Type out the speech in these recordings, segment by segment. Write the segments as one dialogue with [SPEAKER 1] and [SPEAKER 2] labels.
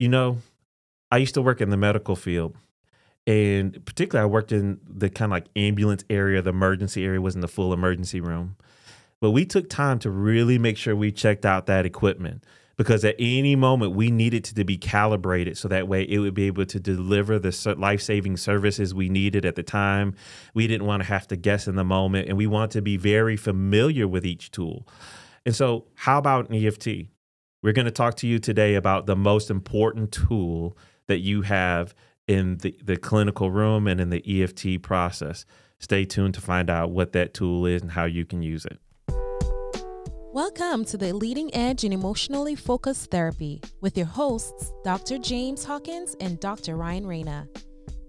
[SPEAKER 1] You know, I used to work in the medical field. And particularly, I worked in the kind of like ambulance area, the emergency area was in the full emergency room. But we took time to really make sure we checked out that equipment because at any moment we needed to, to be calibrated so that way it would be able to deliver the life-saving services we needed at the time we didn't want to have to guess in the moment and we want to be very familiar with each tool and so how about an eft we're going to talk to you today about the most important tool that you have in the, the clinical room and in the eft process stay tuned to find out what that tool is and how you can use it
[SPEAKER 2] Welcome to the Leading Edge in Emotionally Focused Therapy with your hosts, Dr. James Hawkins and Dr. Ryan Reyna.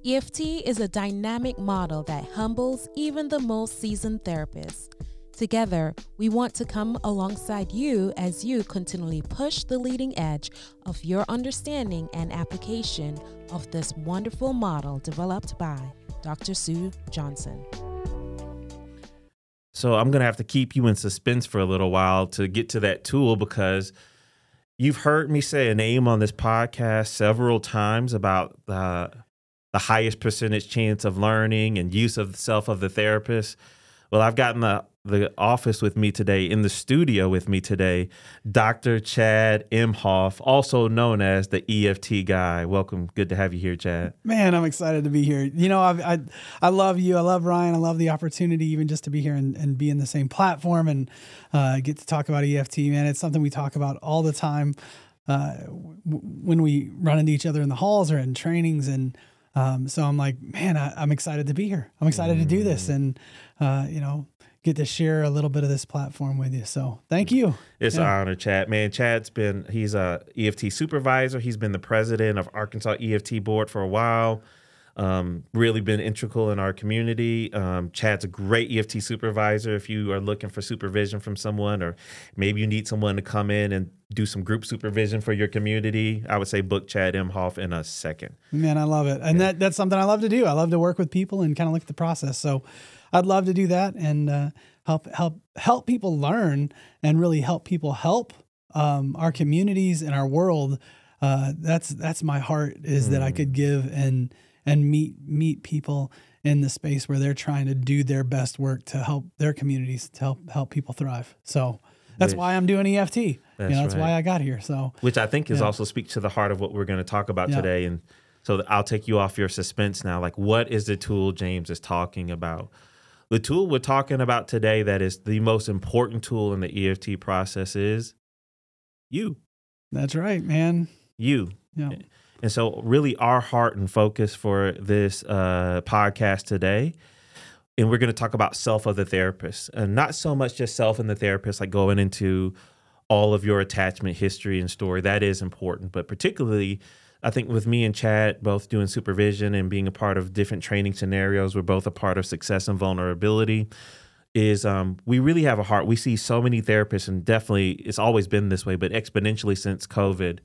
[SPEAKER 2] EFT is a dynamic model that humbles even the most seasoned therapists. Together, we want to come alongside you as you continually push the leading edge of your understanding and application of this wonderful model developed by Dr. Sue Johnson.
[SPEAKER 1] So I'm going to have to keep you in suspense for a little while to get to that tool because you've heard me say a name on this podcast several times about the the highest percentage chance of learning and use of the self of the therapist. Well, I've gotten the the office with me today, in the studio with me today, Dr. Chad Imhoff, also known as the EFT guy. Welcome. Good to have you here, Chad.
[SPEAKER 3] Man, I'm excited to be here. You know, I, I, I love you. I love Ryan. I love the opportunity even just to be here and, and be in the same platform and uh, get to talk about EFT, man. It's something we talk about all the time uh, w- when we run into each other in the halls or in trainings. And um, so I'm like, man, I, am excited to be here. I'm excited mm. to do this. Mm. And, uh, you know, get to share a little bit of this platform with you. So thank you.
[SPEAKER 1] It's yeah. an honor, Chad. Man, Chad's been he's a EFT supervisor. He's been the president of Arkansas EFT board for a while. Um, really been integral in our community. Um, Chad's a great EFT supervisor. If you are looking for supervision from someone, or maybe you need someone to come in and do some group supervision for your community, I would say book Chad Imhoff in a second.
[SPEAKER 3] Man, I love it, and yeah. that that's something I love to do. I love to work with people and kind of look at the process. So I'd love to do that and uh, help help help people learn and really help people help um, our communities and our world. Uh, that's that's my heart is mm. that I mm. could give and and meet meet people in the space where they're trying to do their best work to help their communities to help help people thrive. So that's Which, why I'm doing EFT. That's, you know, that's right. why I got here. So
[SPEAKER 1] which I think is yeah. also speaks to the heart of what we're going to talk about yeah. today. And so I'll take you off your suspense now. Like, what is the tool James is talking about? The tool we're talking about today that is the most important tool in the EFT process is you.
[SPEAKER 3] That's right, man.
[SPEAKER 1] You. Yeah. And so, really, our heart and focus for this uh, podcast today, and we're going to talk about self of the therapist, and not so much just self and the therapist, like going into all of your attachment history and story. That is important, but particularly I think with me and Chad both doing supervision and being a part of different training scenarios, we're both a part of success and vulnerability. Is um, we really have a heart. We see so many therapists, and definitely it's always been this way, but exponentially since COVID,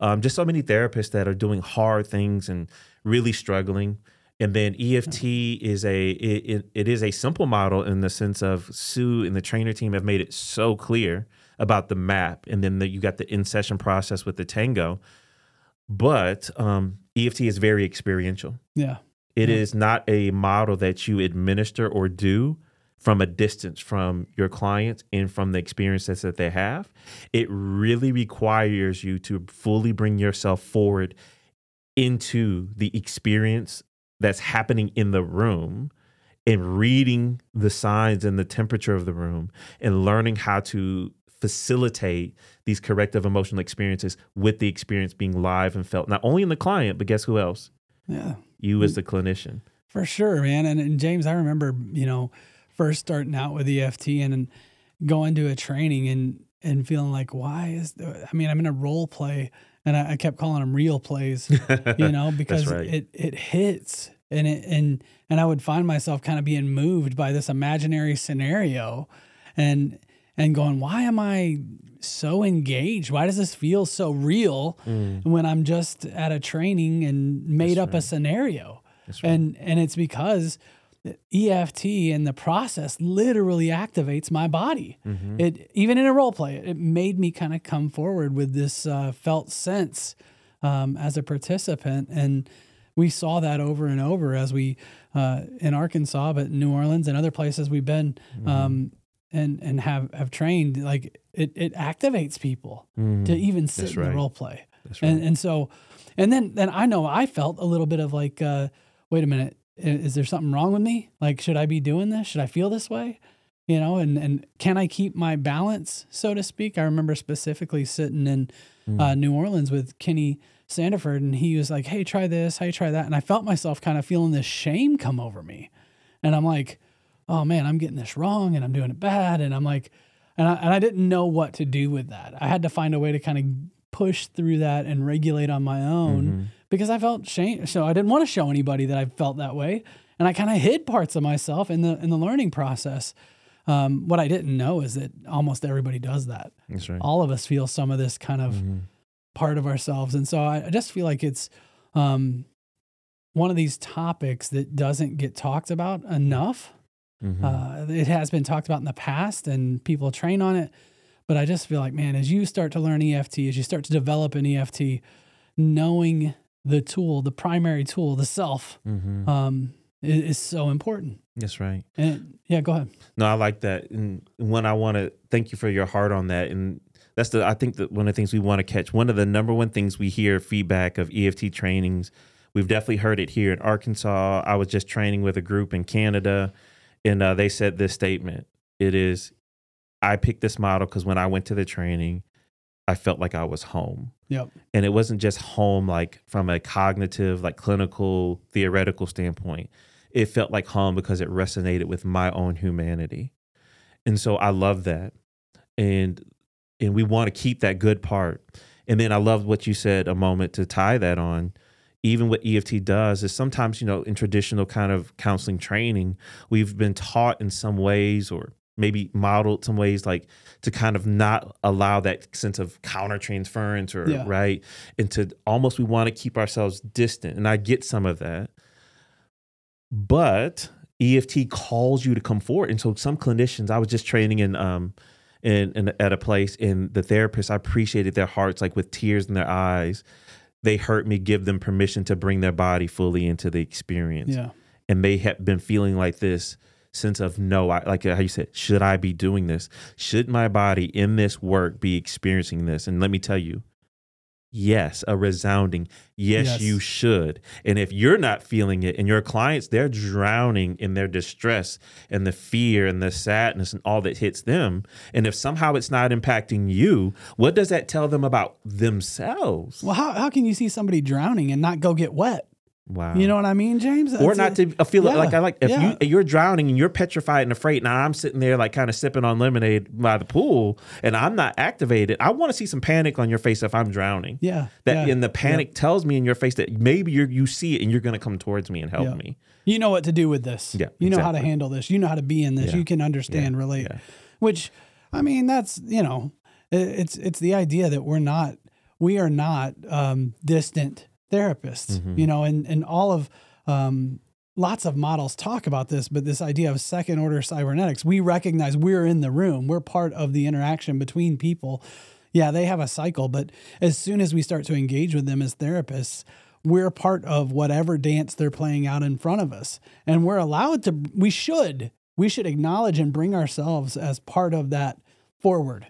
[SPEAKER 1] um, just so many therapists that are doing hard things and really struggling. And then EFT is a it, it is a simple model in the sense of Sue and the trainer team have made it so clear about the map, and then the, you got the in session process with the Tango but um, EFT is very experiential.
[SPEAKER 3] Yeah.
[SPEAKER 1] it
[SPEAKER 3] yeah.
[SPEAKER 1] is not a model that you administer or do from a distance from your clients and from the experiences that they have. It really requires you to fully bring yourself forward into the experience that's happening in the room and reading the signs and the temperature of the room and learning how to facilitate these corrective emotional experiences with the experience being live and felt not only in the client but guess who else?
[SPEAKER 3] Yeah.
[SPEAKER 1] You as mm. the clinician.
[SPEAKER 3] For sure man. And, and james i remember you know first starting out with eft and, and going to a training and and feeling like why is the, i mean i'm in a role play and I, I kept calling them real plays you know because right. it it hits and it and and i would find myself kind of being moved by this imaginary scenario. And and going, why am I so engaged? Why does this feel so real mm. when I'm just at a training and made That's up right. a scenario? Right. And and it's because EFT and the process literally activates my body. Mm-hmm. It even in a role play, it made me kind of come forward with this uh, felt sense um, as a participant. And we saw that over and over as we uh, in Arkansas, but New Orleans and other places we've been
[SPEAKER 1] Mm-hmm.
[SPEAKER 3] um, and and have have trained. Like it it activates people to even sit
[SPEAKER 1] Mm. That's
[SPEAKER 3] in
[SPEAKER 1] right.
[SPEAKER 3] the role play.
[SPEAKER 1] That's right.
[SPEAKER 3] And and so, and then then I know I felt a little bit of like, uh, wait a minute, i- is there something wrong with me? Like, should I be doing this? Should I feel this way? You know, and and can I keep my balance, so to speak? I remember specifically sitting in uh, New Orleans with Kenny Sanderfer, and he was like, "Hey, try this. Hey, try that," and I felt myself kind of feeling this shame come over me, and I'm like, "Oh man, I'm getting this wrong, and I'm doing it bad," and I'm like, and I, and I didn't know what to do with that. I had to find a way to kind of push through that and regulate on my own because I felt shame. So I didn't want to show anybody that I felt that way, and I kind of hid parts of myself in the in the learning process. Um, what I didn't know is that almost everybody does that.
[SPEAKER 1] That's right.
[SPEAKER 3] All of us feel some of this kind of part of ourselves, and so I, I just feel like it's um, one of these topics that doesn't get talked about enough.
[SPEAKER 1] Mhm.
[SPEAKER 3] Uh, it has been talked about in the past, and people train on it. But I just feel like, man, as you start to learn EFT, as you start to develop an EFT, knowing the tool, the primary tool, the self,
[SPEAKER 1] Mhm.
[SPEAKER 3] um, is, is so important.
[SPEAKER 1] That's right.
[SPEAKER 3] And yeah, go ahead.
[SPEAKER 1] No, I like that. And when I want to thank you for your heart on that. And that's the, I think that one of the things we want to catch, one of the number one things we hear feedback of EFT trainings, we've definitely heard it here in Arkansas. I was just training with a group in Canada and uh, they said this statement. It is, I picked this model because when I went to the training, I felt like I was home.
[SPEAKER 3] Yep.
[SPEAKER 1] And it wasn't just home like from a cognitive, like clinical, theoretical standpoint. It felt like home because it resonated with my own humanity. And so I love that. And and we want to keep that good part. And then I love what you said a moment to tie that on. Even what EFT does is sometimes, you know, in traditional kind of counseling training, we've been taught in some ways or maybe modeled some ways like to kind of not allow that sense of counter transference or
[SPEAKER 3] Yeah.
[SPEAKER 1] right and to almost we want to keep ourselves distant and i get some of that but eft calls you to come forward and so some clinicians i was just training in um in, in at a place and the therapist i appreciated their hearts like with tears in their eyes they hurt me give them permission to bring their body fully into the experience.
[SPEAKER 3] Yeah.
[SPEAKER 1] and they have been feeling like this sense of no I, like how you said should i be doing this? Should my body in this work be experiencing this? And let me tell you yes a resounding yes,
[SPEAKER 3] Yes.
[SPEAKER 1] you should and if you're not feeling it and your clients they're drowning in their distress and the fear and the sadness and all that hits them and if somehow it's not impacting you what does that tell them about themselves
[SPEAKER 3] Well, how, how can you see somebody drowning and not go get wet?
[SPEAKER 1] Wow
[SPEAKER 3] You know what I mean, James?
[SPEAKER 1] or
[SPEAKER 3] That's
[SPEAKER 1] not
[SPEAKER 3] it.
[SPEAKER 1] to feel
[SPEAKER 3] Yeah,
[SPEAKER 1] like I like if
[SPEAKER 3] yeah.
[SPEAKER 1] you you're drowning and you're petrified and afraid. Now I'm sitting there like kind of sipping on lemonade by the pool and I'm not activated. I want to see some panic on your face if I'm drowning.
[SPEAKER 3] Yeah.
[SPEAKER 1] That
[SPEAKER 3] yeah,
[SPEAKER 1] and the panic tells me in your face that maybe you you see it and you're going to come towards me and help me.
[SPEAKER 3] You know what to do with this.
[SPEAKER 1] Yeah,
[SPEAKER 3] You know how to handle this. You know how to be in this. You can understand, relate. Which, I mean, that's you know, it's it's the idea that we're not we are not um, distant therapists.
[SPEAKER 1] Mm-hmm.
[SPEAKER 3] You know, and and all of um, lots of models talk about this, but this idea of second order cybernetics, we recognize we're in the room. We're part of the interaction between people. Yeah, they have a cycle, but as soon as we start to engage with them as therapists, we're part of whatever dance they're playing out in front of us. And we're allowed to, we should, we should acknowledge and bring ourselves as part of that forward,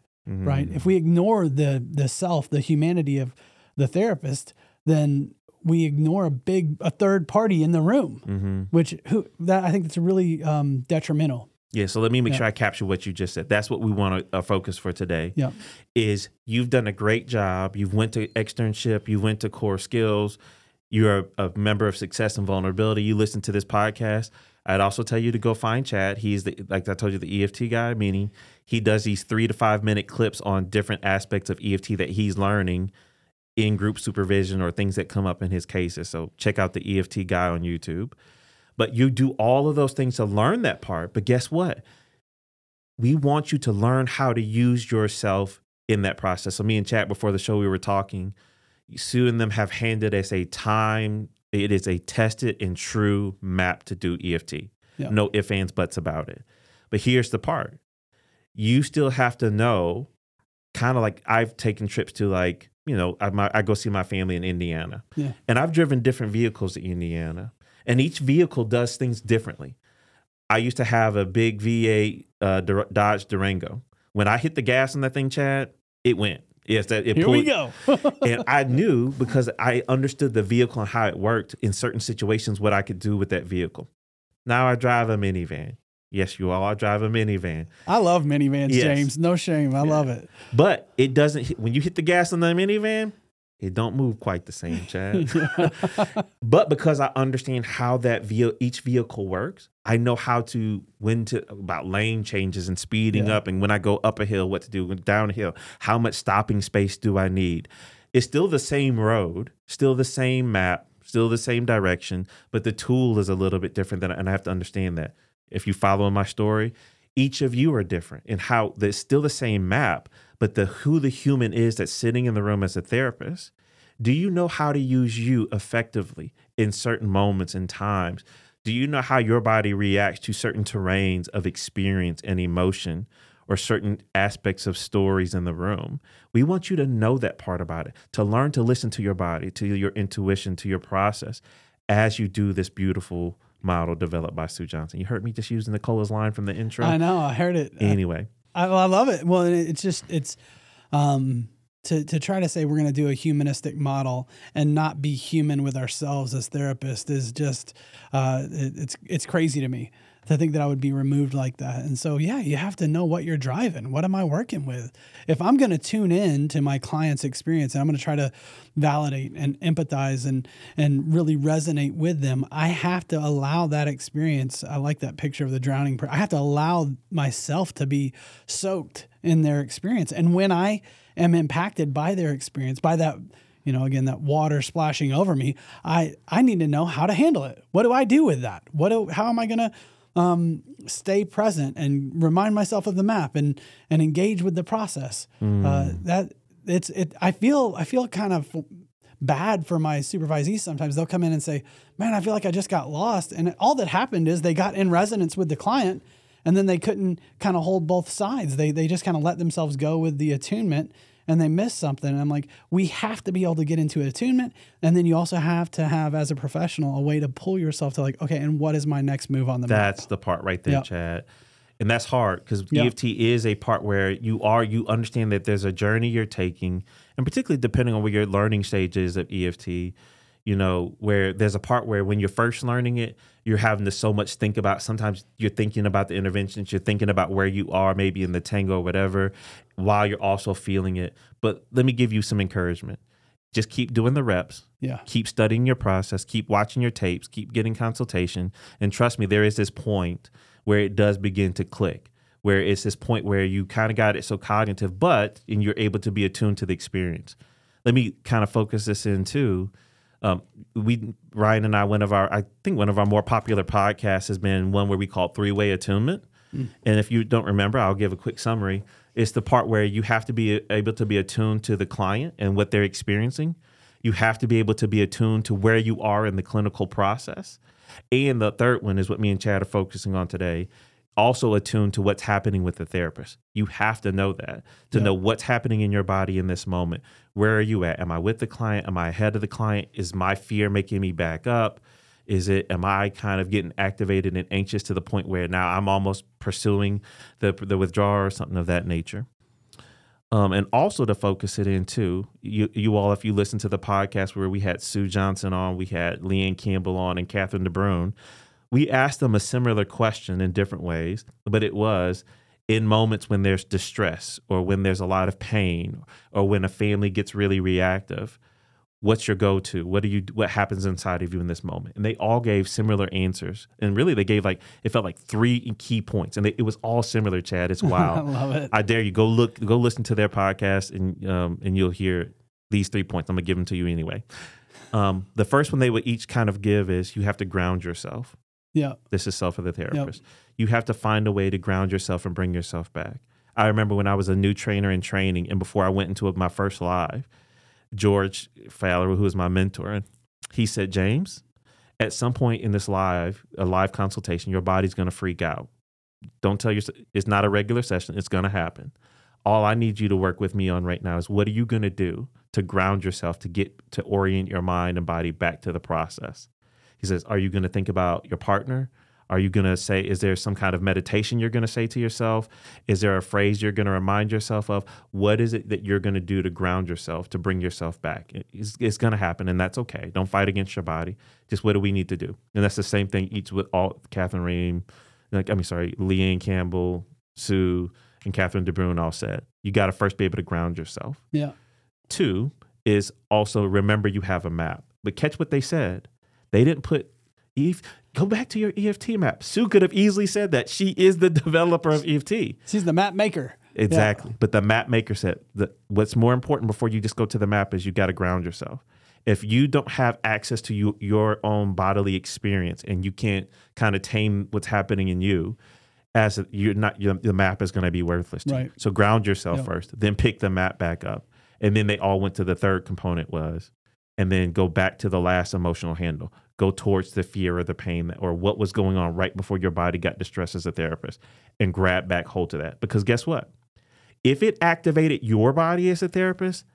[SPEAKER 3] right? If we ignore the the self, the humanity of the therapist, then we ignore a big, a third party in the room,
[SPEAKER 1] Mm-hmm.
[SPEAKER 3] which who that I think that's really um, detrimental.
[SPEAKER 1] Yeah, so let me make
[SPEAKER 3] Yeah.
[SPEAKER 1] sure I capture what you just said. That's what we want to uh, focus for today.
[SPEAKER 3] Yeah.
[SPEAKER 1] Is you've done a great job. You've went to externship. You went to core skills. You're a, a member of Success and Vulnerability. You listen to this podcast. I'd also tell you to go find Chad. He's the like I told you the EFT guy, meaning he does these three to five minute clips on different aspects of EFT that he's learning in group supervision or things that come up in his cases. So check out the EFT guy on YouTube. But you do all of those things to learn that part. But guess what? We want you to learn how to use yourself in that process. So me and Chad before the show we were talking. Sue and them have handed us a time. It is a tested and true map to do EFT.
[SPEAKER 3] Yeah.
[SPEAKER 1] No ifs, ands, buts about it. But here's the part. You still have to know, kind of like I've taken trips to like you know, I, my, I go see my family in Indiana,
[SPEAKER 3] Yeah.
[SPEAKER 1] and I've driven different vehicles in Indiana, and each vehicle does things differently. I used to have a big V8 uh, Dodge Durango. When I hit the gas on that thing, Chad, it went. Yes, that it
[SPEAKER 3] Here
[SPEAKER 1] pulled,
[SPEAKER 3] we go.
[SPEAKER 1] and I knew because I understood the vehicle and how it worked in certain situations what I could do with that vehicle. Now I drive a minivan. Yes, you all. Drive a minivan,
[SPEAKER 3] I love minivans,
[SPEAKER 1] Yes.
[SPEAKER 3] James. No shame. I love it.
[SPEAKER 1] but it doesn't. When you hit the gas on the minivan, it don't move quite the same, Chad. but because I understand how that vehicle, each vehicle works, I know how to when to about lane changes and speeding
[SPEAKER 3] Yeah.
[SPEAKER 1] up, and when I go up a hill, what to do, when down a hill, how much stopping space do I need? It's still the same road, still the same map, still the same direction, but the tool is a little bit different than, and I have to understand that. If you follow my story, each of you are different in how there's still the same map, but the who the human is that's sitting in the room as a therapist. Do you know how to use you effectively in certain moments and times? Do you know how your body reacts to certain terrains of experience and emotion or certain aspects of stories in the room? We want you to know that part about it, to learn to listen to your body, to your intuition, to your process as you do this beautiful model developed by Sue Johnson. You heard me just using Nicola's line from the intro.
[SPEAKER 3] I know. I heard it.
[SPEAKER 1] Anyway,
[SPEAKER 3] I, I love it. Well, it's just it's um to to try to say we're going to do a humanistic model and not be human with ourselves as therapists is just uh it, it's it's crazy to me to think that I would be removed like that. And so yeah, you have to know what you're driving. What am I working with? If I'm going to tune in to my client's experience and I'm going to try to validate and empathize and and really resonate with them, I have to allow that experience. I like that picture of the drowning. I have to allow myself to be soaked in their experience. And when I am impacted by their experience, by that, you know, again, that water splashing over me, I I need to know how to handle it. What do I do with that? What do, how am I going to um, stay present and remind myself of the map and and engage with the process? Uh, that it's it. I feel I feel kind of bad for my supervisees sometimes they'll come in and say man i feel like i just got lost and all that happened is they got in resonance with the client and then they couldn't kind of hold both sides they, they just kind of let themselves go with the attunement and they miss something and i'm like we have to be able to get into attunement and then you also have to have as a professional a way to pull yourself to like okay and what is my next move on the map
[SPEAKER 1] That's the part right there,
[SPEAKER 3] Yep.
[SPEAKER 1] Chad. And that's hard because
[SPEAKER 3] Yep.
[SPEAKER 1] EFT is a part where you are you understand that there's a journey you're taking, and particularly depending on where your learning stage is of EFT, you know, where there's a part where when you're first learning it, you're having to so much think about. Sometimes you're thinking about the interventions, you're thinking about where you are, maybe in the tango or whatever, while you're also feeling it. But let me give you some encouragement. Just keep doing the reps
[SPEAKER 3] yeah
[SPEAKER 1] keep studying your process, keep watching your tapes, keep getting consultation, and trust me, there is this point where it does begin to click, where it's this point where you kind of got it so cognitive, but and you're able to be attuned to the experience. Let me kind of focus this in too. Um, we Ryan and I, one of our I think one of our more popular podcasts has been one where we call three way attunement. And if you don't remember, I'll give a quick summary. It's the part where you have to be able to be attuned to the client and what they're experiencing. You have to be able to be attuned to where you are in the clinical process. And the third one is what me and Chad are focusing on today. Also attuned to what's happening with the therapist. You have to know that to
[SPEAKER 3] Yeah.
[SPEAKER 1] know what's happening in your body in this moment. Where are you at? Am I with the client? Am I ahead of the client? Is my fear making me back up? Is it am I kind of getting activated and anxious to the point where now I'm almost pursuing the the withdrawal or something of that nature? Um, and also to focus it in too, you you all, if you listen to the podcast where we had Sue Johnson on, we had Leanne Campbell on, and Catherine DeBrune, we asked them a similar question in different ways, but it was in moments when there's distress or when there's a lot of pain or when a family gets really reactive what's your go-to what do you what happens inside of you in this moment and they all gave similar answers and really they gave like it felt like three key points and they, it was all similar chad it's wild.
[SPEAKER 3] i love it
[SPEAKER 1] I dare you go look, go listen to their podcast, and um, and you'll hear these three points. I'm gonna give them to you anyway. Um, the first one they would each kind of give is you have to ground yourself.
[SPEAKER 3] Yeah
[SPEAKER 1] This is self of the therapist. You have to find a way to ground yourself and bring yourself back. I remember when I was a new trainer in training, and before I went into my first live, George Faller, who was my mentor, he said, James, at some point in this live, a live consultation, your body's going to freak out. Don't tell yourself it's not a regular session. It's going to happen. All I need you to work with me on right now is what are you going to do to ground yourself, to get to orient your mind and body back to the process. He says, Are you going to think about your partner? Are you going to say, is there some kind of meditation you're going to say to yourself? Is there a phrase you're going to remind yourself of? What is it that you're going to do to ground yourself, to bring yourself back? It's, it's going to happen, and that's okay. Don't fight against your body. Just what do we need to do? And that's the same thing each with all Kathryn Rheem, like, I mean, sorry, Leanne Campbell, Sue, and Catherine DeBrune all said. You got to first be able to ground yourself.
[SPEAKER 3] Yeah.
[SPEAKER 1] Two is also remember you have a map. But catch what they said. They didn't put Eve. Go back to your EFT map. Sue could have easily said that she is the developer of EFT.
[SPEAKER 3] She's the map maker.
[SPEAKER 1] Exactly. Yeah. But the map maker said that what's more important before you just go to the map is you got to ground yourself. If you don't have access to you, your own bodily experience and you can't kind of tame what's happening in you, as a, you're not, your, the map is going to be worthless. To
[SPEAKER 3] right.
[SPEAKER 1] You. So ground yourself yep. first, then pick the map back up, and then they all went to the third component was, and then go back to the last emotional handle go towards the fear or the pain or what was going on right before your body got distressed as a therapist and grab back hold to that. Because guess what? If it activated your body as a therapist,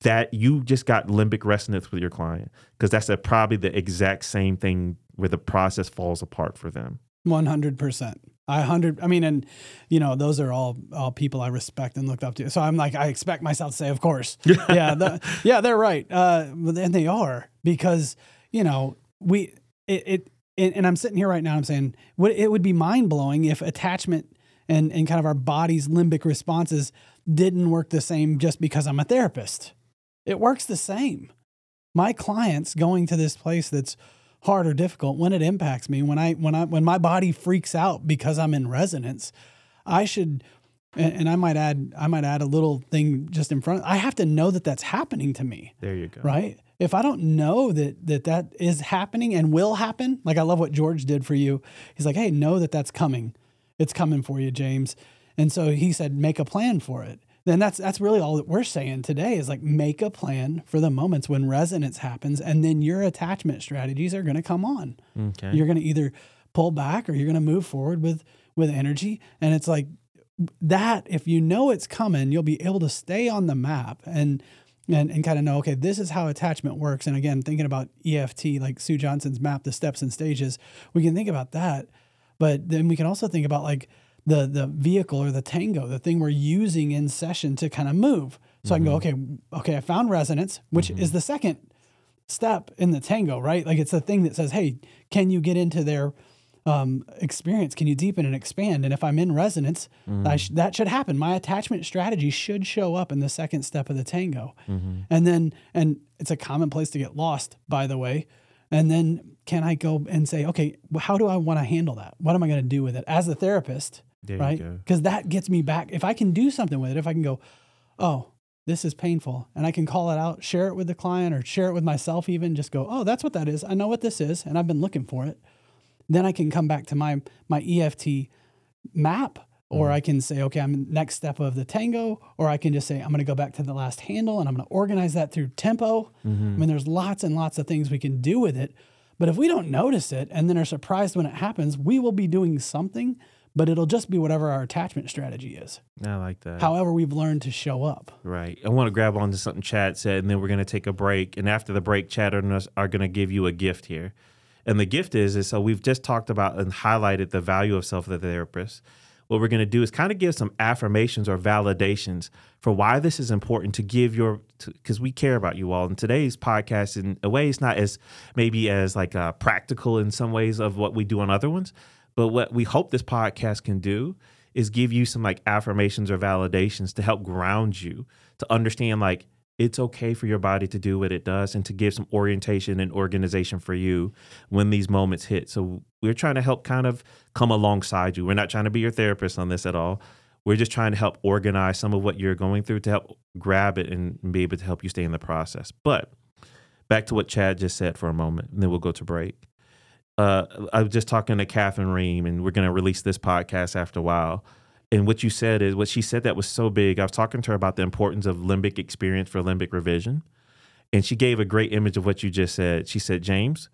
[SPEAKER 1] that you just got limbic resonance with your client because that's a, probably the exact same thing where the process falls apart for them.
[SPEAKER 3] 100%. I hundred. I mean, and you know, those are all all people I respect and looked up to. So I'm like, I expect myself to say, of course, yeah, the, yeah, they're right, uh, and they are because you know we it, it and I'm sitting here right now. I'm saying what it would be mind blowing if attachment and and kind of our body's limbic responses didn't work the same just because I'm a therapist. It works the same. My clients going to this place that's hard or difficult when it impacts me when I when I when my body freaks out because I'm in resonance, I should and, and, I might add I might add a little thing just in front. I have to know that that's happening to me.
[SPEAKER 1] There you go.
[SPEAKER 3] Right? If I don't know that that that is happening and will happen, like I love what George did for you. He's like, "Hey, know that that's coming. It's coming for you, James." And so he said, "Make a plan for it." Then that's that's really all that we're saying today is like make a plan for the moments when resonance happens and then your attachment strategies are going to come on. Okay. You're going to either pull back or you're going to move forward with with energy and it's like that if you know it's coming, you'll be able to stay on the map and and, and kind of know, okay, this is how attachment works. And again, thinking about EFT, like Sue Johnson's map, the steps and stages, we can think about that. But then we can also think about like the the vehicle or the tango, the thing we're using in session to kind of move. So mm-hmm. I can go, mm-hmm. okay, okay, I found resonance, which mm-hmm. is the second step in the tango, right? Like it's the thing that says, hey, can you get into their um, experience? Can you deepen and expand? And if I'm in resonance, mm-hmm. sh- that should happen. My attachment strategy should show up in the second step of the tango. Mm-hmm. And then, and it's a common place to get lost, by the way. And then can I go and say, okay, well, how do I want to handle that? What am I going to do with it as a therapist? There right? Because that gets me back. If I can do something with it, if I can go, oh, this is painful, and I can call it out, share it with the client, or share it with myself, even just go, oh, that's what that is. I know what this is, and I've been looking for it then I can come back to my my EFT map or mm-hmm. I can say, okay, I'm next step of the tango, or I can just say, I'm going to go back to the last handle and I'm going to organize that through tempo. Mm-hmm. I mean, there's lots and lots of things we can do with it. But if we don't notice it and then are surprised when it happens, we will be doing something, but it'll just be whatever our attachment strategy is.
[SPEAKER 1] I like that.
[SPEAKER 3] However, we've learned to show up.
[SPEAKER 1] Right. I want to grab onto something Chad said, and then we're going to take a break. And after the break, Chad and us are going to give you a gift here. And the gift is, is so we've just talked about and highlighted the value of self the therapist. What we're going to do is kind of give some affirmations or validations for why this is important to give your, because we care about you all. And today's podcast, in a way, is not as maybe as like uh, practical in some ways of what we do on other ones. But what we hope this podcast can do is give you some like affirmations or validations to help ground you to understand like it's okay for your body to do what it does and to give some orientation and organization for you when these moments hit. So we're trying to help kind of come alongside you. We're not trying to be your therapist on this at all. We're just trying to help organize some of what you're going through to help grab it and be able to help you stay in the process. But back to what Chad just said for a moment, and then we'll go to break. Uh, I was just talking to Kathryn Rheem, and we're going to release this podcast after a while and what you said is what she said that was so big. I was talking to her about the importance of limbic experience for limbic revision. And she gave a great image of what you just said. She said, James,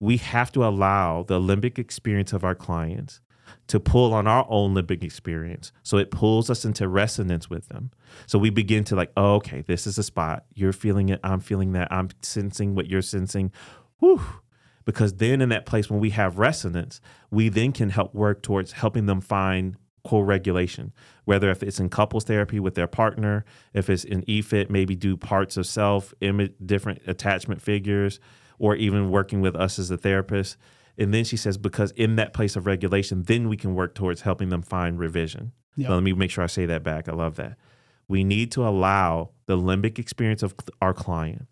[SPEAKER 1] we have to allow the limbic experience of our clients to pull on our own limbic experience. So it pulls us into resonance with them. So we begin to like, oh, okay, this is a spot. You're feeling it. I'm feeling that. I'm sensing what you're sensing. Whew. Because then in that place, when we have resonance, we then can help work towards helping them find co-regulation whether if it's in couples therapy with their partner if it's in efit maybe do parts of self image different attachment figures or even working with us as a therapist and then she says, because in that place of regulation, then we can work towards helping them find revision. Yep. let me make sure I say that back. I love that. We need to allow the limbic experience of our client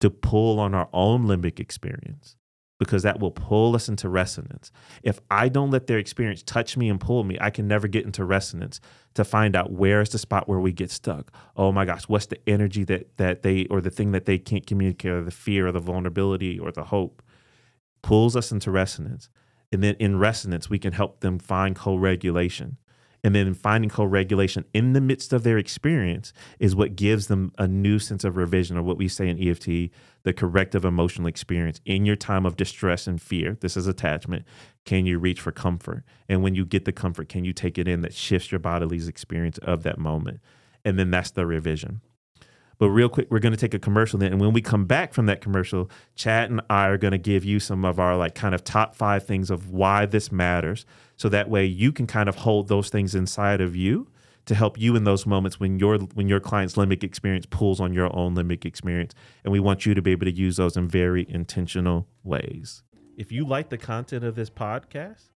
[SPEAKER 1] to pull on our own limbic experience because that will pull us into resonance. If I don't let their experience touch me and pull me, I can never get into resonance to find out where is the spot where we get stuck. Oh my gosh, what's the energy that that they or the thing that they can't communicate or the fear or the vulnerability or the hope pulls us into resonance. And then in resonance, we can help them find co regulation. And then finding co regulation in the midst of their experience is what gives them a new sense of revision, or what we say in EFT, the corrective emotional experience. In your time of distress and fear, this is attachment, can you reach for comfort? And when you get the comfort, can you take it in that shifts your body's experience of that moment? And then that's the revision. But real quick, we're going to take a commercial then. And when we come back from that commercial, Chad and I are going to give you some of our like kind of top five things of why this matters. So that way you can kind of hold those things inside of you to help you in those moments when your when your client's limbic experience pulls on your own limbic experience. And we want you to be able to use those in very intentional ways. If you like the content of this podcast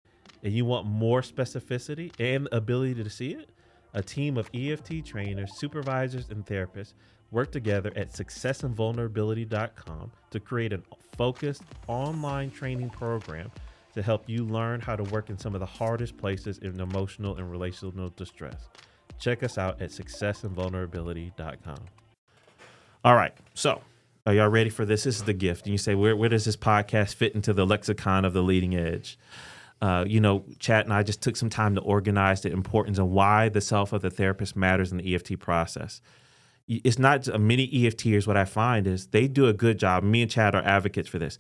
[SPEAKER 1] and you want more specificity and ability to see it, a team of EFT trainers, supervisors, and therapists work together at successandvulnerability.com to create a focused online training program to help you learn how to work in some of the hardest places in emotional and relational distress. Check us out at successandvulnerability.com. All right, so are y'all ready for this? This is the gift. And you say, where, where does this podcast fit into the lexicon of the leading edge? Uh, you know, Chad and I just took some time to organize the importance and why the self of the therapist matters in the EFT process it's not many EFTers. What I find is they do a good job. Me and Chad are advocates for this.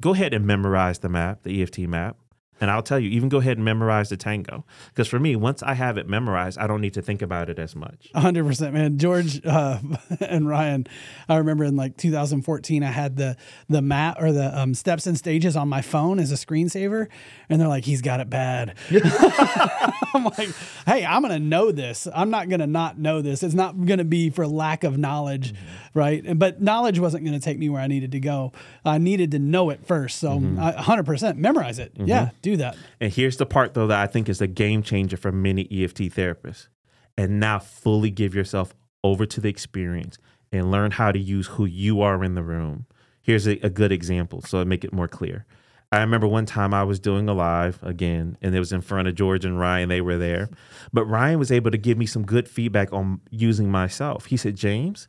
[SPEAKER 1] Go ahead and memorize the map, the EFT map. And I'll tell you, even go ahead and memorize the tango. Because for me, once I have it memorized, I don't need to think about it as much.
[SPEAKER 3] 100%, man. George uh, and Ryan, I remember in like 2014, I had the the map or the um, steps and stages on my phone as a screensaver. And they're like, he's got it bad. I'm like, hey, I'm going to know this. I'm not going to not know this. It's not going to be for lack of knowledge, mm-hmm. right? But knowledge wasn't going to take me where I needed to go. I needed to know it first. So mm-hmm. I, 100% memorize it. Mm-hmm. Yeah do that.
[SPEAKER 1] And here's the part though that I think is a game changer for many EFT therapists. And now fully give yourself over to the experience and learn how to use who you are in the room. Here's a, a good example so I make it more clear. I remember one time I was doing a live again, and it was in front of George and Ryan. They were there. But Ryan was able to give me some good feedback on using myself. He said, James,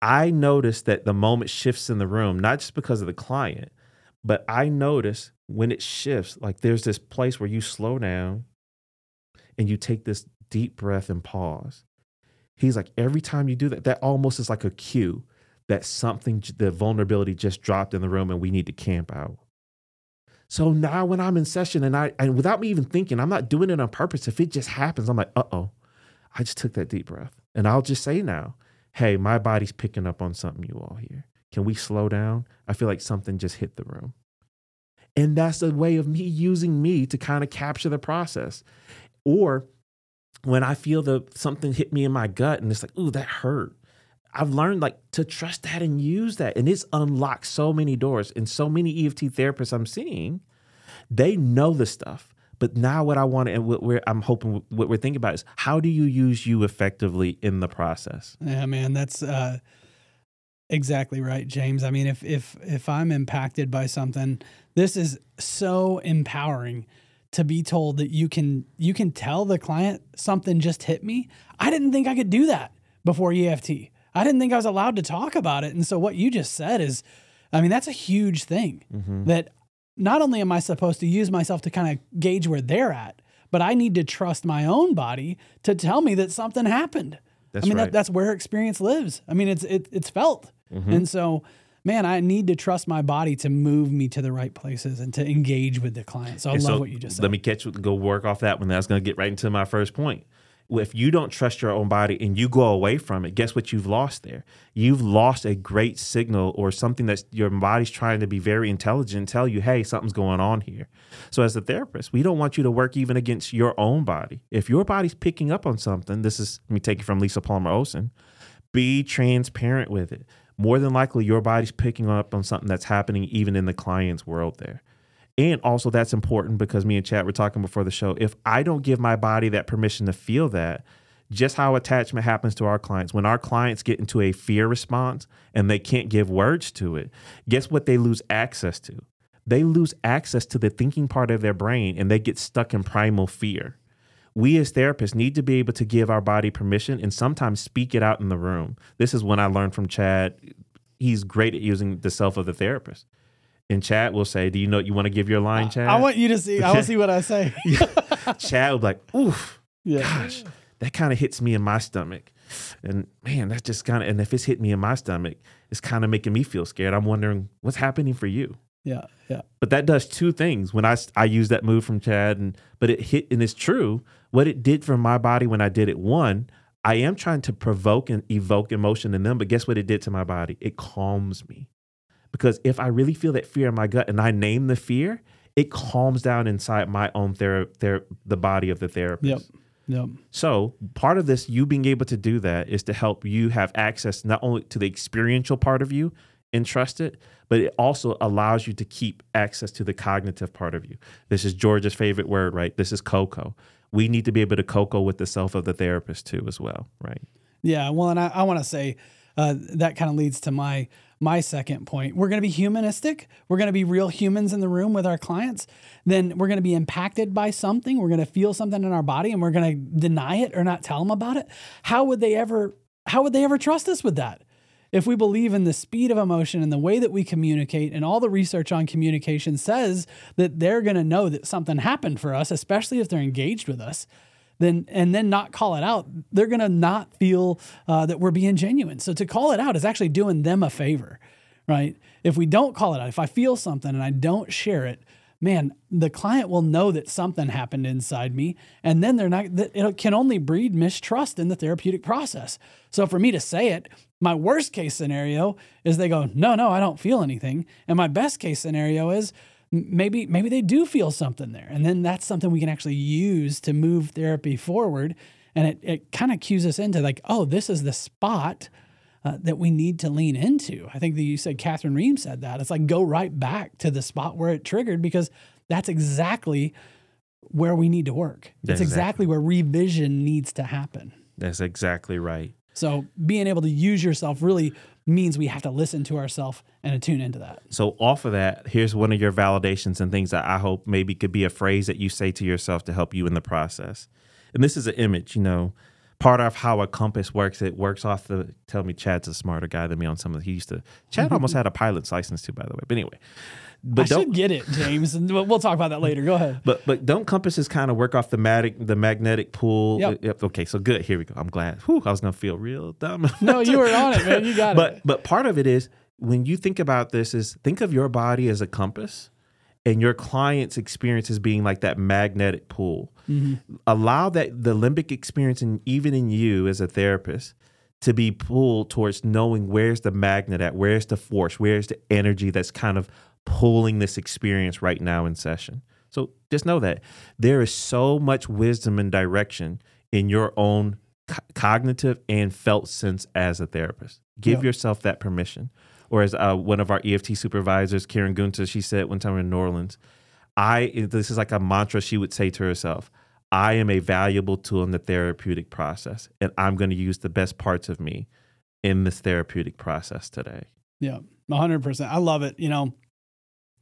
[SPEAKER 1] I noticed that the moment shifts in the room, not just because of the client, but I notice when it shifts, like there's this place where you slow down and you take this deep breath and pause. He's like, every time you do that, that almost is like a cue that something, the vulnerability just dropped in the room and we need to camp out. So now when I'm in session and I, and without me even thinking, I'm not doing it on purpose. If it just happens, I'm like, uh oh, I just took that deep breath. And I'll just say now, hey, my body's picking up on something you all here. Can we slow down? I feel like something just hit the room. And that's a way of me using me to kind of capture the process. Or when I feel the something hit me in my gut and it's like, ooh, that hurt. I've learned like to trust that and use that. And it's unlocked so many doors. And so many EFT therapists I'm seeing, they know the stuff. But now what I want and what we're, I'm hoping what we're thinking about is how do you use you effectively in the process?
[SPEAKER 3] Yeah, man, that's uh, exactly right, James. I mean, if if if I'm impacted by something this is so empowering to be told that you can you can tell the client something just hit me. I didn't think I could do that before EFT. I didn't think I was allowed to talk about it. And so what you just said is I mean that's a huge thing mm-hmm. that not only am I supposed to use myself to kind of gauge where they're at, but I need to trust my own body to tell me that something happened. That's I mean, right. that, that's where experience lives. I mean, it's it, it's felt. Mm-hmm. And so man, I need to trust my body to move me to the right places and to engage with the client. So I
[SPEAKER 1] And
[SPEAKER 3] love
[SPEAKER 1] so
[SPEAKER 3] what you just said.
[SPEAKER 1] Let me catch go work off that one. That's going to get right into my first point. If you don't trust your own body and you go away from it, guess what you've lost there? You've lost a great signal or something that your body's trying to be very intelligent and tell you, hey, something's going on here. So, as a therapist, we don't want you to work even against your own body. If your body's picking up on something, this is, let me take it from Lisa Palmer Olsen, be transparent with it. More than likely, your body's picking up on something that's happening even in the client's world there. And also, that's important because me and Chad were talking before the show. If I don't give my body that permission to feel that, just how attachment happens to our clients. When our clients get into a fear response and they can't give words to it, guess what they lose access to? They lose access to the thinking part of their brain and they get stuck in primal fear. We as therapists need to be able to give our body permission and sometimes speak it out in the room. This is when I learned from Chad. He's great at using the self of the therapist. And Chad will say, Do you know you want to give your line, Chad?
[SPEAKER 3] I want you to see. I want to see what I say.
[SPEAKER 1] Chad will be like, Oof,
[SPEAKER 3] yeah.
[SPEAKER 1] gosh, that kind of hits me in my stomach. And man, that's just kind of, and if it's hitting me in my stomach, it's kind of making me feel scared. I'm wondering what's happening for you.
[SPEAKER 3] Yeah. Yeah.
[SPEAKER 1] But that does two things. When I I use that move from Chad, and but it hit, and it's true. What it did for my body when I did it, one, I am trying to provoke and evoke emotion in them. But guess what it did to my body? It calms me. Because if I really feel that fear in my gut and I name the fear, it calms down inside my own ther- ther- the body of the therapist.
[SPEAKER 3] Yep. Yep.
[SPEAKER 1] So part of this, you being able to do that, is to help you have access not only to the experiential part of you and trust but it also allows you to keep access to the cognitive part of you. This is George's favorite word, right? This is cocoa. We need to be able to cocoa with the self of the therapist too, as well, right?
[SPEAKER 3] Yeah, well, and I, I want to say uh, that kind of leads to my my second point. We're going to be humanistic. We're going to be real humans in the room with our clients. Then we're going to be impacted by something. We're going to feel something in our body, and we're going to deny it or not tell them about it. How would they ever? How would they ever trust us with that? If we believe in the speed of emotion and the way that we communicate, and all the research on communication says that they're going to know that something happened for us, especially if they're engaged with us, then and then not call it out, they're gonna not feel uh, that we're being genuine. So to call it out is actually doing them a favor, right? If we don't call it out, if I feel something and I don't share it, man, the client will know that something happened inside me, and then they're not. It can only breed mistrust in the therapeutic process. So for me to say it, my worst case scenario is they go, no, no, I don't feel anything, and my best case scenario is maybe maybe they do feel something there. And then that's something we can actually use to move therapy forward. And it, it kind of cues us into like oh this is the spot uh, that we need to lean into. I think that you said kathryn rheem said that. It's like go right back to the spot where it triggered because that's exactly where we need to work. That's
[SPEAKER 1] That's
[SPEAKER 3] exactly where revision needs to happen.
[SPEAKER 1] That's exactly right.
[SPEAKER 3] So being able to use yourself really means we have to listen to ourselves and attune into that
[SPEAKER 1] So off of that, here's one of your validations and things that I hope maybe could be a phrase that you say to yourself to help you in the process. And this is an image, you know, part of how a compass works. It works off the. Tell me, Chad's a smarter guy than me on some of. The, he used to. Chad almost had a pilot's license too, by the way. But anyway, but
[SPEAKER 3] I
[SPEAKER 1] don't.
[SPEAKER 3] should get it, James. and we'll talk about that later. Go ahead.
[SPEAKER 1] But but don't compasses kind of work off the magnetic the magnetic pull?
[SPEAKER 3] Yep.
[SPEAKER 1] Okay, so good. Here we go. I'm glad. Whew, I was gonna feel real dumb.
[SPEAKER 3] No, you were on it, man. You got
[SPEAKER 1] but
[SPEAKER 3] it.
[SPEAKER 1] But but part of it is when you think about this is think of your body as a compass and your client's experience as being like that magnetic pull. Mm-hmm. Allow that the limbic experience and even in you as a therapist to be pulled towards knowing where's the magnet at where's the force where's the energy that's kind of pulling this experience right now in session. So just know that there is so much wisdom and direction in your own co- cognitive and felt sense as a therapist. Give
[SPEAKER 3] Yep.
[SPEAKER 1] yourself that permission or as uh, one of our eft supervisors karen gunter she said one time in new orleans I this is like a mantra she would say to herself. I am a valuable tool in the therapeutic process, and I'm going to use the best parts of me in this therapeutic process today.
[SPEAKER 3] Yeah, hundred percent. I love it. You know,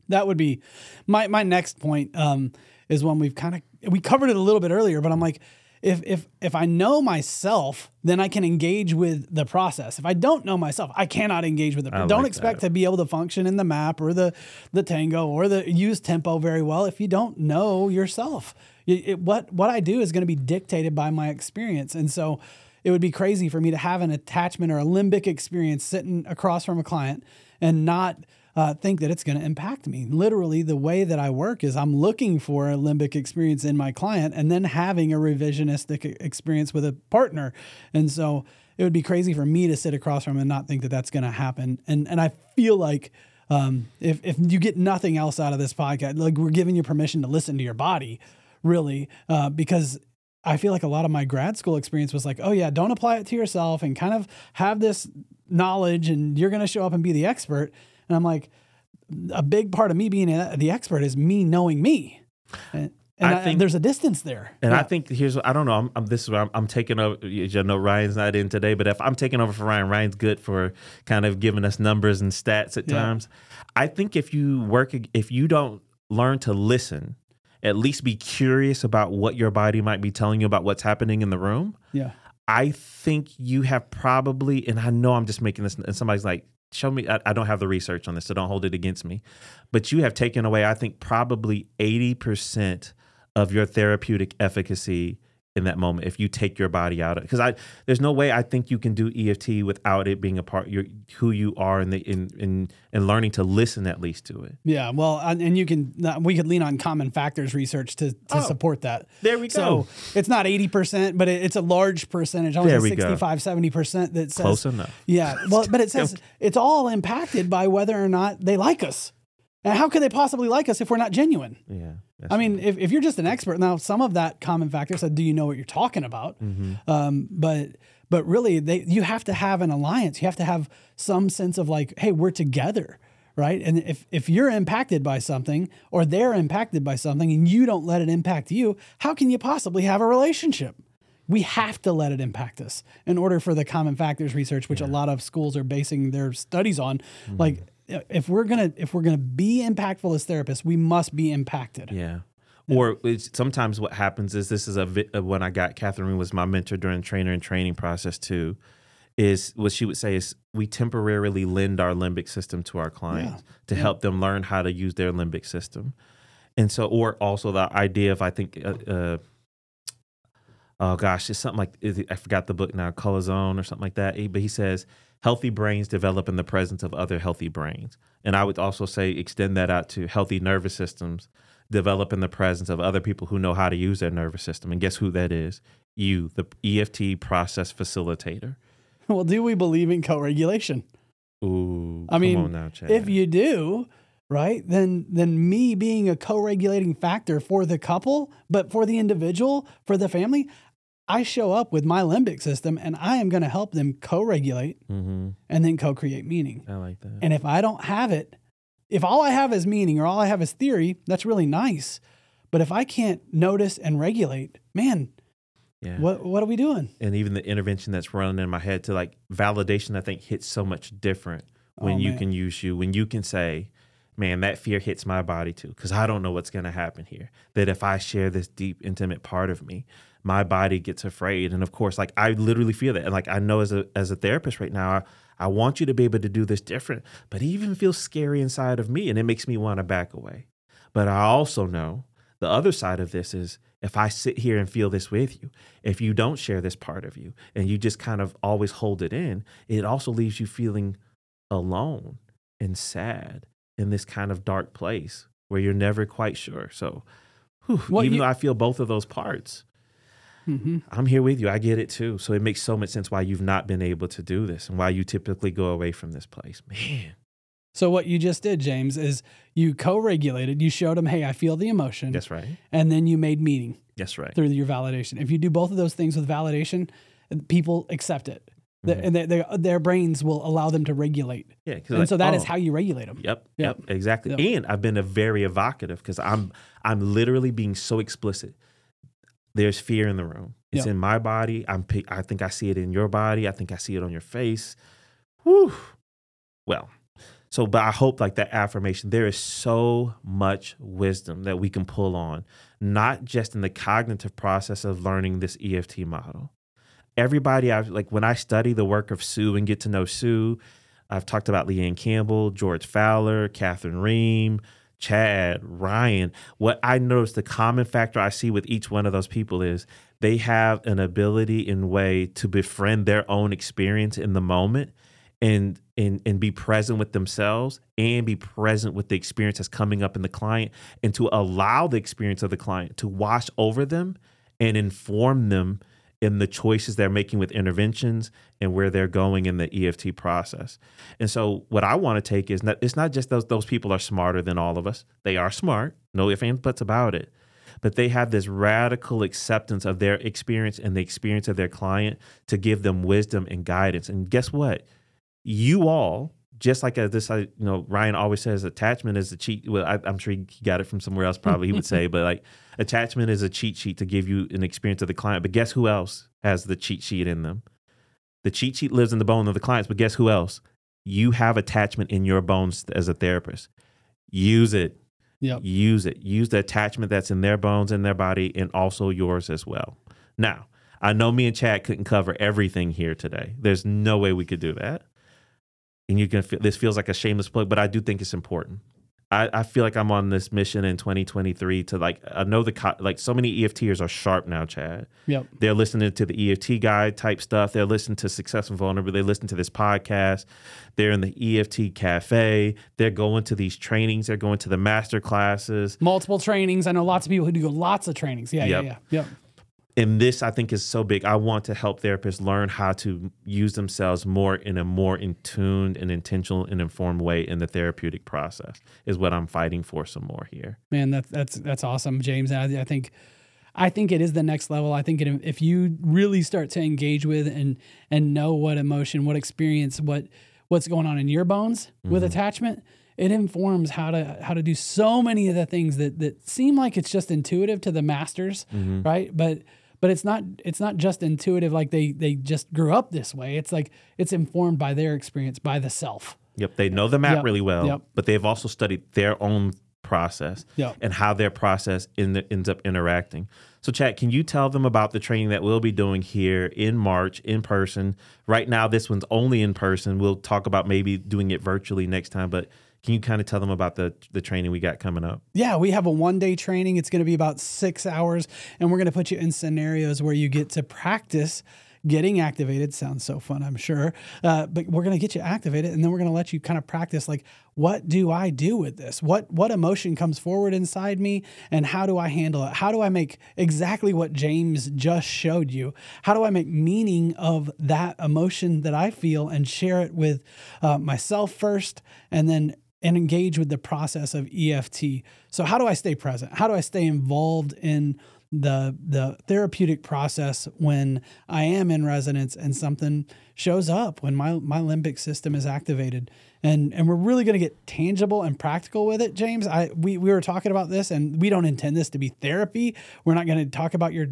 [SPEAKER 3] that would be my my next point. Um, is one we've kind of we covered it a little bit earlier, but I'm like, if if if I know myself, then I can engage with the process. If I don't know myself, I cannot engage with it. Don't expect
[SPEAKER 1] that.
[SPEAKER 3] to be able to function in the map or the the tango or the use tempo very well if you don't know yourself. It- it- what what I do is going to be dictated by my experience, and so it would be crazy for me to have an attachment or a limbic experience sitting across from a client and not uh, think that it's going to impact me. Literally, the way that I work is I'm looking for a limbic experience in my client and then having a revisionistic experience with a partner. And so it would be crazy for me to sit across from him and not think that that's going to happen. And and I feel like um, if if you get nothing else out of this podcast, like we're giving you permission to listen to your body, really, uh, because I feel like a lot of my grad school experience was like, oh yeah, don't apply it to yourself and kind of have this knowledge and you're going to show up and be the expert. And I'm like, a big part of me being a, the expert is me knowing me. And, and
[SPEAKER 1] I
[SPEAKER 3] I
[SPEAKER 1] think-
[SPEAKER 3] there's a distance there.
[SPEAKER 1] And
[SPEAKER 3] Yeah.
[SPEAKER 1] I think here's I don't know. I'm, I'm this is where I'm, I'm taking over. You know, Ryan's not in today, but if I'm taking over for Ryan, Ryan's good for kind of giving us numbers and stats at
[SPEAKER 3] Yeah.
[SPEAKER 1] times. I think if you work, if you don't learn to listen, at least be curious about what your body might be telling you about what's happening in the room.
[SPEAKER 3] yeah.
[SPEAKER 1] I think you have probably, and I know I'm just making this, and somebody's like, show me, I, I don't have the research on this, so don't hold it against me. But you have taken away, I think, probably 80% of your therapeutic efficacy in that moment if you take your body out of it. Because I there's no way I think you can do EFT without it being a part your who you are and the in in and learning to listen at least to it.
[SPEAKER 3] Yeah, well, and and you can uh, we could lean on common factors research to, to
[SPEAKER 1] Oh,
[SPEAKER 3] support that.
[SPEAKER 1] there we go.
[SPEAKER 3] So it's not 80%, but it, it's a large percentage, almost
[SPEAKER 1] There we go.
[SPEAKER 3] 65, 70% that says
[SPEAKER 1] Close enough.
[SPEAKER 3] Yeah, well, but it says it's all impacted by whether or not they like us. And how could they possibly like us if we're not genuine?
[SPEAKER 1] Yeah. That's
[SPEAKER 3] I mean, if, if you're just an expert, now some of that common factor said, do you know what you're talking about?
[SPEAKER 1] Mm-hmm.
[SPEAKER 3] Um, but but really, they you have to have an alliance. You have to have some sense of like, hey, we're together, right? And if if you're impacted by something or they're impacted by something, and you don't let it impact you, how can you possibly have a relationship? We have to let it impact us in order for the common factors research, which a lot of schools are basing their studies on.
[SPEAKER 1] Mm-hmm.
[SPEAKER 3] Like, if we're gonna if we're gonna be impactful as therapists, we must be impacted.
[SPEAKER 1] Yeah. Or it's, sometimes what happens is this is a vi- uh, when I got Kathryn was my mentor during trainer and training process too. Is what she would say is we temporarily lend our limbic system to our clients to help them learn how to use their limbic system, and so or also the idea of I think uh, uh, oh gosh it's something like I forgot the book now Cozolino or something like that. But he says healthy brains develop in the presence of other healthy brains, and I would also say extend that out to healthy nervous systems develop in the presence of other people who know how to use their nervous system. And guess who that is? You, the EFT process facilitator.
[SPEAKER 3] Well, do we believe in co-regulation?
[SPEAKER 1] Ooh,
[SPEAKER 3] I
[SPEAKER 1] come
[SPEAKER 3] mean,
[SPEAKER 1] on now, Chad.
[SPEAKER 3] If you do, right, then then me being a co-regulating factor for the couple, but for the individual, for the family, I show up with my limbic system and I am going to help them co-regulate
[SPEAKER 1] hmm
[SPEAKER 3] and then co-create meaning.
[SPEAKER 1] I like that.
[SPEAKER 3] And if I don't have it, if all I have is meaning or all I have is theory, that's really nice. But if I can't notice and regulate, man,
[SPEAKER 1] yeah.
[SPEAKER 3] what what are we doing?
[SPEAKER 1] and even the intervention that's running in my head to like validation, I think hits so much different when
[SPEAKER 3] Oh,
[SPEAKER 1] you
[SPEAKER 3] man.
[SPEAKER 1] can use you, when you can say, man, that fear hits my body too, because I don't know what's going to happen here. That if I share this deep, intimate part of me, my body gets afraid. And of course, like I literally feel that. And like I know as a as a therapist right now, I, I want you to be able to do this different, but it even feels scary inside of me, and it makes me want to back away. But I also know the other side of this is if I sit here and feel this with you, if you don't share this part of you and you just kind of always hold it in, it also leaves you feeling alone and sad in this kind of dark place where you're never quite sure. So, whew,
[SPEAKER 3] Well,
[SPEAKER 1] even
[SPEAKER 3] you-
[SPEAKER 1] though I feel both of those parts,
[SPEAKER 3] hmm
[SPEAKER 1] I'm here with you. I get it too. So it makes so much sense why you've not been able to do this and why you typically go away from this place. Man.
[SPEAKER 3] So what you just did, James, is you co-regulated. You showed them, hey, I feel the emotion,
[SPEAKER 1] That's right.
[SPEAKER 3] and then you made meaning.
[SPEAKER 1] That's right.
[SPEAKER 3] through your validation. If you do both of those things with validation, people accept it, The-
[SPEAKER 1] Mhm.
[SPEAKER 3] and they, they, their brains will allow them to regulate.
[SPEAKER 1] Yeah.
[SPEAKER 3] And
[SPEAKER 1] like,
[SPEAKER 3] so that is
[SPEAKER 1] oh,
[SPEAKER 3] how you regulate them.
[SPEAKER 1] Yep,
[SPEAKER 3] Yep.
[SPEAKER 1] yep, exactly.
[SPEAKER 3] Yep.
[SPEAKER 1] And I've been a very evocative because I'm I'm literally being so explicit. There's fear in the room. It's in my body. I'm I think I see it in your body. I think I see it on your face. Whew. Well, so but I hope like that affirmation. There is so much wisdom that we can pull on, not just in the cognitive process of learning this EFT model. Everybody, I've like when I study the work of Sue and get to know Sue. I've talked about Leanne Campbell, George Faller, Kathryn Rheem, Chad, Ryan. What I notice the common factor I see with each one of those people is they have an ability in way to befriend their own experience in the moment and and and be present with themselves and be present with the experience that's coming up in the client and to allow the experience of the client to wash over them and inform them in the choices they're making with interventions and where they're going in the EFT process. And so what I want to take is that it's not just those those people are smarter than all of us. They are smart, no ifs and buts about it. But they have this radical acceptance of their experience and the experience of their client to give them wisdom and guidance. And guess what? You all just like uh, this, I, you know, Ryan always says attachment is the cheat. Well, I, am sure he got it from somewhere else, probably he would say, but like attachment is a cheat sheet to give you an experience of the client. But guess who else has the cheat sheet in them? The cheat sheet lives in the bone of the clients, but guess who else? You have attachment in your bones as a therapist. Use it.
[SPEAKER 3] Yep.
[SPEAKER 1] Use it. Use the attachment that's in their bones and their body and also yours as well. Now, I know me and Chad couldn't cover everything here today. There's no way we could do that and you can feel this feels like a shameless plug, but I do think it's important. I, I feel like I'm on this mission in 2023 to like I know the like so many EFTers are sharp now, Chad.
[SPEAKER 3] Yep.
[SPEAKER 1] They're listening to the EFT guy type stuff. They're listening to Success and Vulnerable. They listen to this podcast. They're in the EFT cafe. They're going to these trainings. They're going to the master classes.
[SPEAKER 3] Multiple trainings. I know lots of people who do lots of trainings. Yeah, yep. yeah, yeah. Yep
[SPEAKER 1] and this I think is so big. I want to help therapists learn how to use themselves more in a more in tuned and intentional and informed way in the therapeutic process. Is what I'm fighting for some more here.
[SPEAKER 3] Man, that's that's that's awesome, James. I, I think I think it is the next level. I think it, if you really start to engage with and and know what emotion, what experience, what what's going on in your bones mm-hmm. with attachment, it informs how to how to do so many of the things that that seem like it's just intuitive to the masters, mm-hmm. right? But but it's not it's not just intuitive like they they just grew up this way it's like it's informed by their experience by the self
[SPEAKER 1] yep they know the map
[SPEAKER 3] yep.
[SPEAKER 1] really well
[SPEAKER 3] yep.
[SPEAKER 1] but they've also studied their own process
[SPEAKER 3] yep.
[SPEAKER 1] and how their process in the, ends up interacting so chad can you tell them about the training that we'll be doing here in march in person right now this one's only in person we'll talk about maybe doing it virtually next time but can you kind of tell them about the the training we got coming up?
[SPEAKER 3] Yeah, we have a one day training. It's going to be about six hours, and we're going to put you in scenarios where you get to practice getting activated. Sounds so fun, I'm sure. Uh, but we're going to get you activated, and then we're going to let you kind of practice like, what do I do with this? What what emotion comes forward inside me, and how do I handle it? How do I make exactly what James just showed you? How do I make meaning of that emotion that I feel and share it with uh, myself first, and then and engage with the process of EFT. So how do I stay present? How do I stay involved in the the therapeutic process when I am in resonance and something shows up when my my limbic system is activated? And and we're really going to get tangible and practical with it James. I we we were talking about this and we don't intend this to be therapy. We're not going to talk about your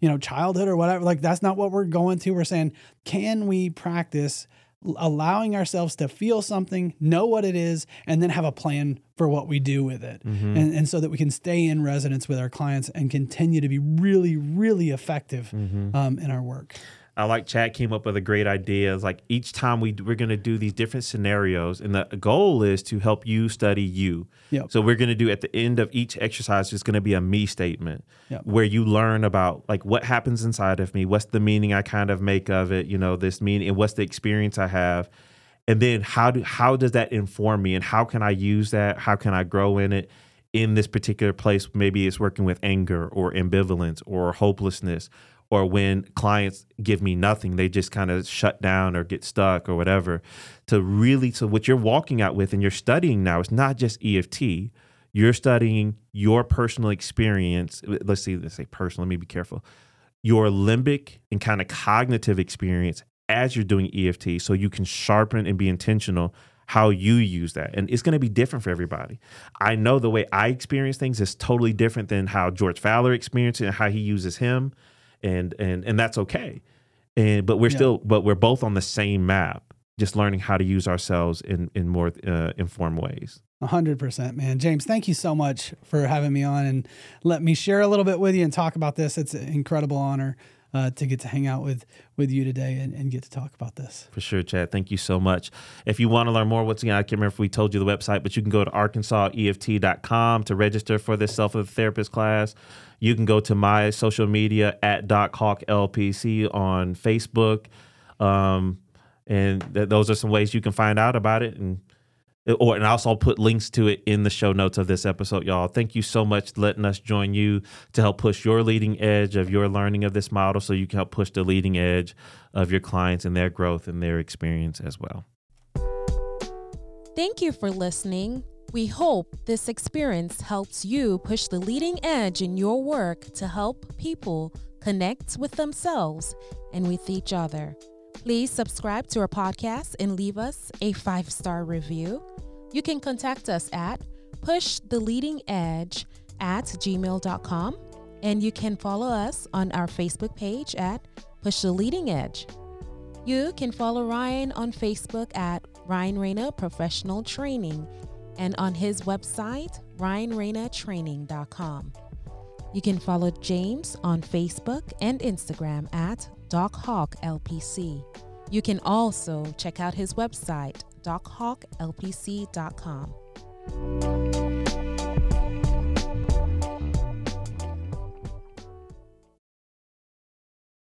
[SPEAKER 3] you know childhood or whatever. Like that's not what we're going to. We're saying can we practice allowing ourselves to feel something, know what it is, and then have a plan for what we do with it. Mm-hmm. And, and so that we can stay in resonance with our clients and continue to be really, really effective mm-hmm. um, in our work.
[SPEAKER 1] I like Chad came up with a great idea. It's like each time we we're going to do these different scenarios, and the goal is to help you study you.
[SPEAKER 3] Yep.
[SPEAKER 1] So we're going to do at the end of each exercise, it's going to be a me statement
[SPEAKER 3] yep.
[SPEAKER 1] where you learn about like what happens inside of me, what's the meaning I kind of make of it, you know, this meaning, and what's the experience I have, and then how do how does that inform me, and how can I use that? How can I grow in it? In this particular place, maybe it's working with anger or ambivalence or hopelessness or when clients give me nothing, they just kind of shut down or get stuck or whatever. To really, so what you're walking out with and you're studying now it's not just EFT. You're studying your personal experience. Uh, let's see, let's say personal. Let me be careful. Your limbic and kind of cognitive experience as you're doing EFT, so you can sharpen and be intentional how you use that. And it's going to be different for everybody. I know the way I experience things is totally different than how George Faller experienced it and how he uses him and and and that's okay. And but we're yeah. still but we're both on the same map, just learning how to use ourselves in in more uh, informed ways.
[SPEAKER 3] A hundred percent, man. James, thank you so much for having me on and let me share a little bit with you and talk about this. It's an incredible honor uh, to get to hang out with with you today and, and get to talk about this.
[SPEAKER 1] For sure, Chad. Thank you so much. If you want to learn more, once again, I can't remember if we told you the website, but you can go to arkansaseft.com to register for this self therapist class. You can go to my social media at Doc Hawk LPC on Facebook. Um, And th- those are some ways you can find out about it. And or and also I'll put links to it in the show notes of this episode, y'all. Thank you so much letting us join you to help push your leading edge of your learning of this model so you can help push the leading edge of your clients and their growth and their experience as well.
[SPEAKER 2] Thank you for listening. We hope this experience helps you push the leading edge in your work to help people connect with themselves and with each other. Please subscribe to our podcast and leave us a five star review. You can contact us at pushtheleadingedge at gmail.com and you can follow us on our Facebook page at Push the Leading Edge. You can follow Ryan on Facebook at Ryan Reyna Professional Training and on his website, ryanreynatraining.com. You can follow James on Facebook and Instagram at DocHawkLPC. You can also check out his website, dochawklpc.com.